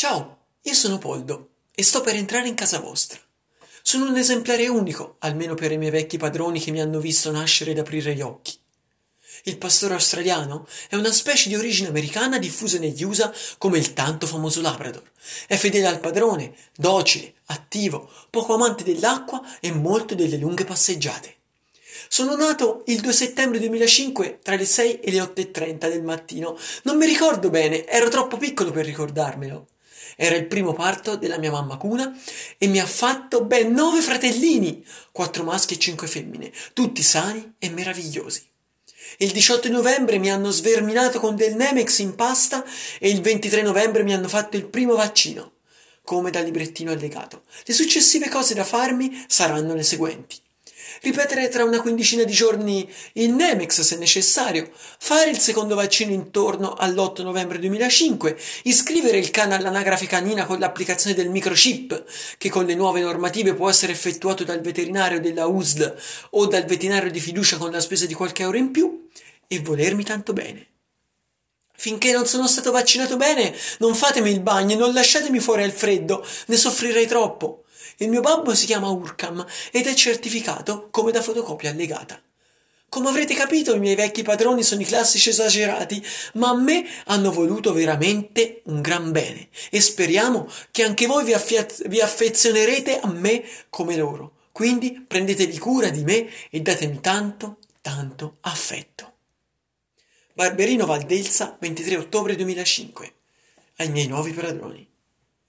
Ciao, io sono Poldo e sto per entrare in casa vostra. Sono un esemplare unico, almeno per i miei vecchi padroni che mi hanno visto nascere ed aprire gli occhi. Il pastore australiano è una specie di origine americana diffusa negli USA come il tanto famoso Labrador. È fedele al padrone, docile, attivo, poco amante dell'acqua e molto delle lunghe passeggiate. Sono nato il 2 settembre 2005 tra le 6 e le 8.30 del mattino. Non mi ricordo bene, ero troppo piccolo per ricordarmelo. Era il primo parto della mia mamma cuna e mi ha fatto ben nove fratellini, quattro maschi e cinque femmine, tutti sani e meravigliosi. Il 18 novembre mi hanno sverminato con del Nemex in pasta e il 23 novembre mi hanno fatto il primo vaccino, come dal librettino allegato. Le successive cose da farmi saranno le seguenti ripetere tra una quindicina di giorni il Nemex se necessario, fare il secondo vaccino intorno all'8 novembre 2005, iscrivere il cane all'anagrafe canina con l'applicazione del microchip, che con le nuove normative può essere effettuato dal veterinario della USL o dal veterinario di fiducia con la spesa di qualche euro in più, e volermi tanto bene. Finché non sono stato vaccinato bene, non fatemi il bagno e non lasciatemi fuori al freddo, ne soffrirei troppo. Il mio babbo si chiama Urcam ed è certificato come da fotocopia allegata. Come avrete capito, i miei vecchi padroni sono i classici esagerati, ma a me hanno voluto veramente un gran bene e speriamo che anche voi vi, affia- vi affezionerete a me come loro. Quindi prendetevi cura di me e datemi tanto, tanto affetto. Barberino Valdelsa, 23 ottobre 2005. Ai miei nuovi padroni.